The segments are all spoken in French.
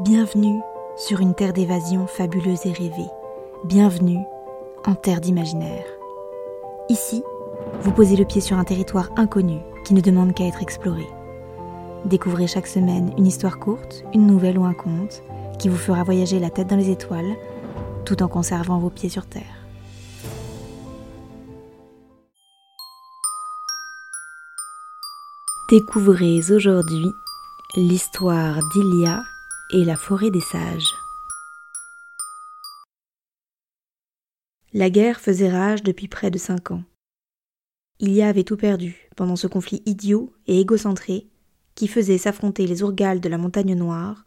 Bienvenue sur une terre d'évasion fabuleuse et rêvée. Bienvenue en terre d'imaginaire. Ici, vous posez le pied sur un territoire inconnu qui ne demande qu'à être exploré. Découvrez chaque semaine une histoire courte, une nouvelle ou un conte qui vous fera voyager la tête dans les étoiles tout en conservant vos pieds sur terre. Découvrez aujourd'hui l'histoire d'Ilia et la forêt des sages. La guerre faisait rage depuis près de cinq ans. Ilia avait tout perdu pendant ce conflit idiot et égocentré qui faisait s'affronter les ourgales de la montagne noire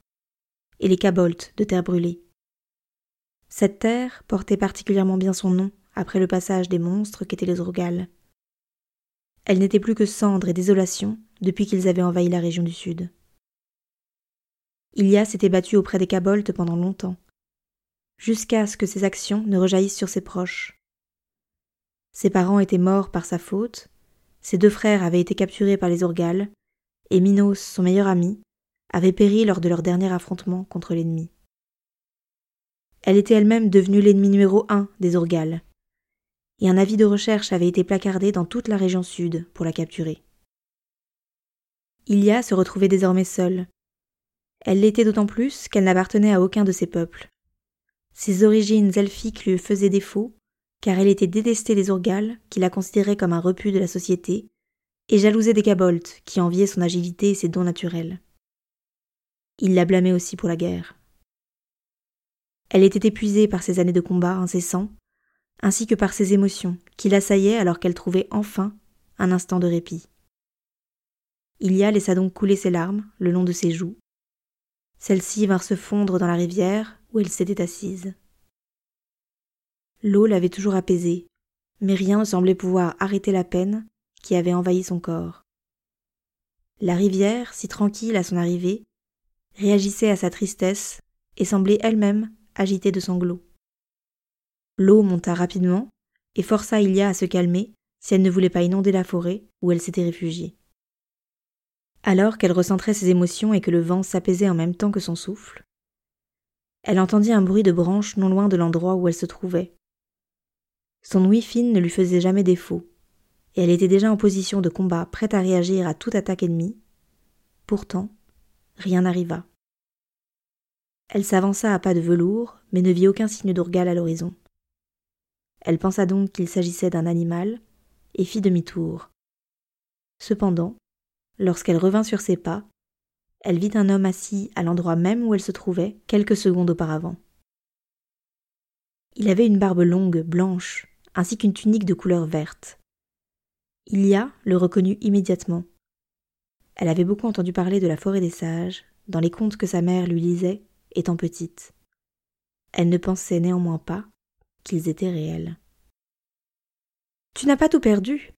et les caboltes de terre brûlée. Cette terre portait particulièrement bien son nom après le passage des monstres qu'étaient les ourgales. Elle n'était plus que cendre et désolation depuis qu'ils avaient envahi la région du sud. Ilia s'était battu auprès des Caboltes pendant longtemps, jusqu'à ce que ses actions ne rejaillissent sur ses proches. Ses parents étaient morts par sa faute, ses deux frères avaient été capturés par les Orgales, et Minos, son meilleur ami, avait péri lors de leur dernier affrontement contre l'ennemi. Elle était elle-même devenue l'ennemi numéro un des Orgales, et un avis de recherche avait été placardé dans toute la région sud pour la capturer. Ilia se retrouvait désormais seule, elle l'était d'autant plus qu'elle n'appartenait à aucun de ces peuples. Ses origines elfiques lui faisaient défaut, car elle était détestée des Orgales, qui la considéraient comme un repu de la société, et jalousée des Caboltes, qui enviaient son agilité et ses dons naturels. Il la blâmait aussi pour la guerre. Elle était épuisée par ses années de combat incessants, ainsi que par ses émotions, qui l'assaillaient alors qu'elle trouvait enfin un instant de répit. Ilia laissa donc couler ses larmes le long de ses joues, celles-ci vinrent se fondre dans la rivière où elle s'était assise. L'eau l'avait toujours apaisée, mais rien ne semblait pouvoir arrêter la peine qui avait envahi son corps. La rivière, si tranquille à son arrivée, réagissait à sa tristesse et semblait elle-même agitée de sanglots. L'eau monta rapidement et força Ilia à se calmer si elle ne voulait pas inonder la forêt où elle s'était réfugiée. Alors qu'elle recentrait ses émotions et que le vent s'apaisait en même temps que son souffle, elle entendit un bruit de branches non loin de l'endroit où elle se trouvait. Son ouïe fine ne lui faisait jamais défaut, et elle était déjà en position de combat, prête à réagir à toute attaque ennemie. Pourtant, rien n'arriva. Elle s'avança à pas de velours, mais ne vit aucun signe d'ourgale à l'horizon. Elle pensa donc qu'il s'agissait d'un animal, et fit demi-tour. Cependant, Lorsqu'elle revint sur ses pas, elle vit un homme assis à l'endroit même où elle se trouvait quelques secondes auparavant. Il avait une barbe longue, blanche, ainsi qu'une tunique de couleur verte. Ilia le reconnut immédiatement. Elle avait beaucoup entendu parler de la forêt des sages, dans les contes que sa mère lui lisait, étant petite. Elle ne pensait néanmoins pas qu'ils étaient réels. Tu n'as pas tout perdu,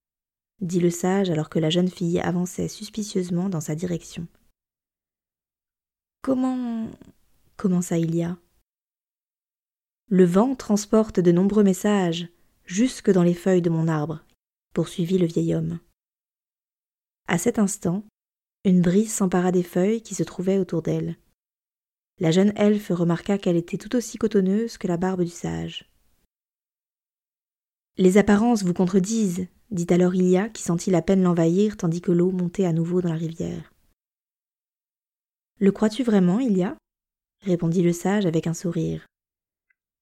dit le sage alors que la jeune fille avançait suspicieusement dans sa direction. Comment commença Ilia. Le vent transporte de nombreux messages jusque dans les feuilles de mon arbre, poursuivit le vieil homme. À cet instant, une brise s'empara des feuilles qui se trouvaient autour d'elle. La jeune elfe remarqua qu'elle était tout aussi cotonneuse que la barbe du sage. Les apparences vous contredisent, dit alors Ilia, qui sentit la peine l'envahir tandis que l'eau montait à nouveau dans la rivière. Le crois-tu vraiment, Ilia? répondit le sage avec un sourire.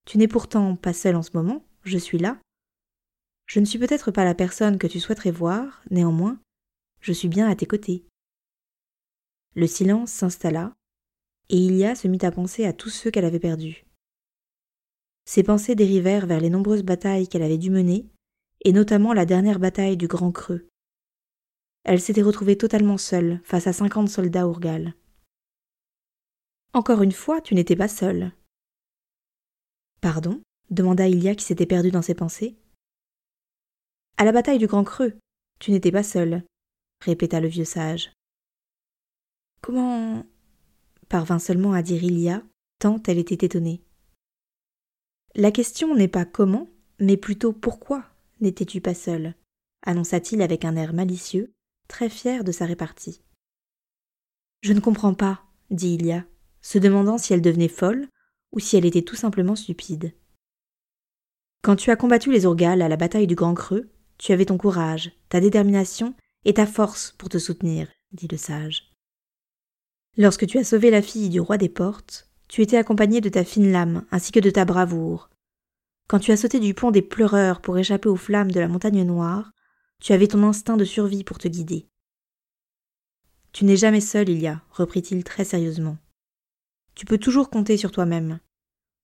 Tu n'es pourtant pas seul en ce moment, je suis là. Je ne suis peut-être pas la personne que tu souhaiterais voir, néanmoins, je suis bien à tes côtés. Le silence s'installa, et Ilia se mit à penser à tous ceux qu'elle avait perdus. Ses pensées dérivèrent vers les nombreuses batailles qu'elle avait dû mener et notamment la dernière bataille du Grand Creux. Elle s'était retrouvée totalement seule face à cinquante soldats ourgales. Encore une fois, tu n'étais pas seule. Pardon? demanda Ilia qui s'était perdue dans ses pensées. À la bataille du Grand Creux, tu n'étais pas seule, répéta le vieux sage. Comment? parvint seulement à dire Ilia, tant elle était étonnée. La question n'est pas comment, mais plutôt pourquoi N'étais-tu pas seul? annonça-t-il avec un air malicieux, très fier de sa répartie. Je ne comprends pas, dit Ilia, se demandant si elle devenait folle ou si elle était tout simplement stupide. Quand tu as combattu les Urgales à la bataille du Grand Creux, tu avais ton courage, ta détermination et ta force pour te soutenir, dit le sage. Lorsque tu as sauvé la fille du roi des portes, tu étais accompagné de ta fine lame ainsi que de ta bravoure. Quand tu as sauté du pont des pleureurs pour échapper aux flammes de la montagne noire, tu avais ton instinct de survie pour te guider. Tu n'es jamais seul, Ilia, reprit-il très sérieusement. Tu peux toujours compter sur toi-même.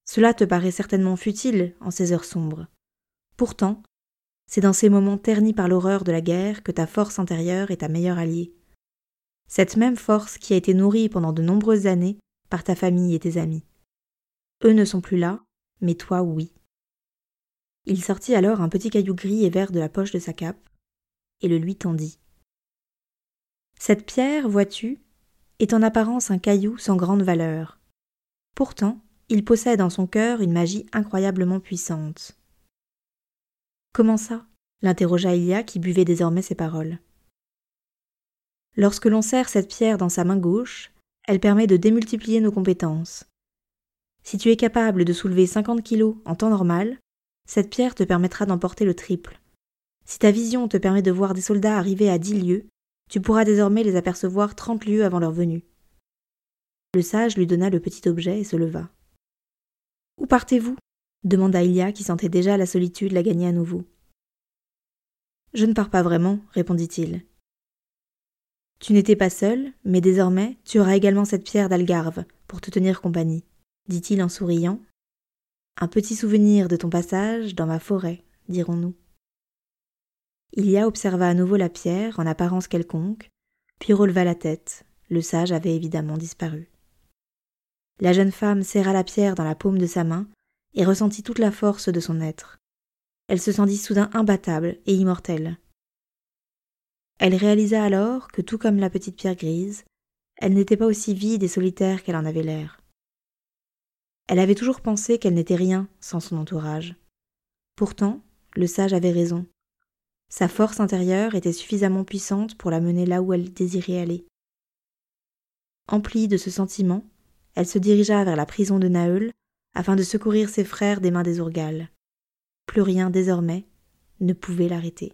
Cela te paraît certainement futile en ces heures sombres. Pourtant, c'est dans ces moments ternis par l'horreur de la guerre que ta force intérieure est ta meilleure alliée. Cette même force qui a été nourrie pendant de nombreuses années par ta famille et tes amis. Eux ne sont plus là, mais toi oui. Il sortit alors un petit caillou gris et vert de la poche de sa cape et le lui tendit. Cette pierre, vois-tu, est en apparence un caillou sans grande valeur. Pourtant, il possède en son cœur une magie incroyablement puissante. Comment ça? l'interrogea Ilia qui buvait désormais ses paroles. Lorsque l'on serre cette pierre dans sa main gauche, elle permet de démultiplier nos compétences. Si tu es capable de soulever 50 kilos en temps normal, cette pierre te permettra d'emporter le triple. Si ta vision te permet de voir des soldats arriver à dix lieues, tu pourras désormais les apercevoir trente lieues avant leur venue. Le sage lui donna le petit objet et se leva. Où partez-vous? demanda Ilia qui sentait déjà la solitude la gagner à nouveau. Je ne pars pas vraiment, répondit-il. Tu n'étais pas seul, mais désormais tu auras également cette pierre d'Algarve pour te tenir compagnie, dit-il en souriant. Un petit souvenir de ton passage dans ma forêt, dirons-nous. Ilia observa à nouveau la pierre, en apparence quelconque, puis releva la tête. Le sage avait évidemment disparu. La jeune femme serra la pierre dans la paume de sa main et ressentit toute la force de son être. Elle se sentit soudain imbattable et immortelle. Elle réalisa alors que, tout comme la petite pierre grise, elle n'était pas aussi vide et solitaire qu'elle en avait l'air. Elle avait toujours pensé qu'elle n'était rien sans son entourage. Pourtant, le sage avait raison. Sa force intérieure était suffisamment puissante pour la mener là où elle désirait aller. Emplie de ce sentiment, elle se dirigea vers la prison de Naeul afin de secourir ses frères des mains des Ourgales. Plus rien désormais ne pouvait l'arrêter.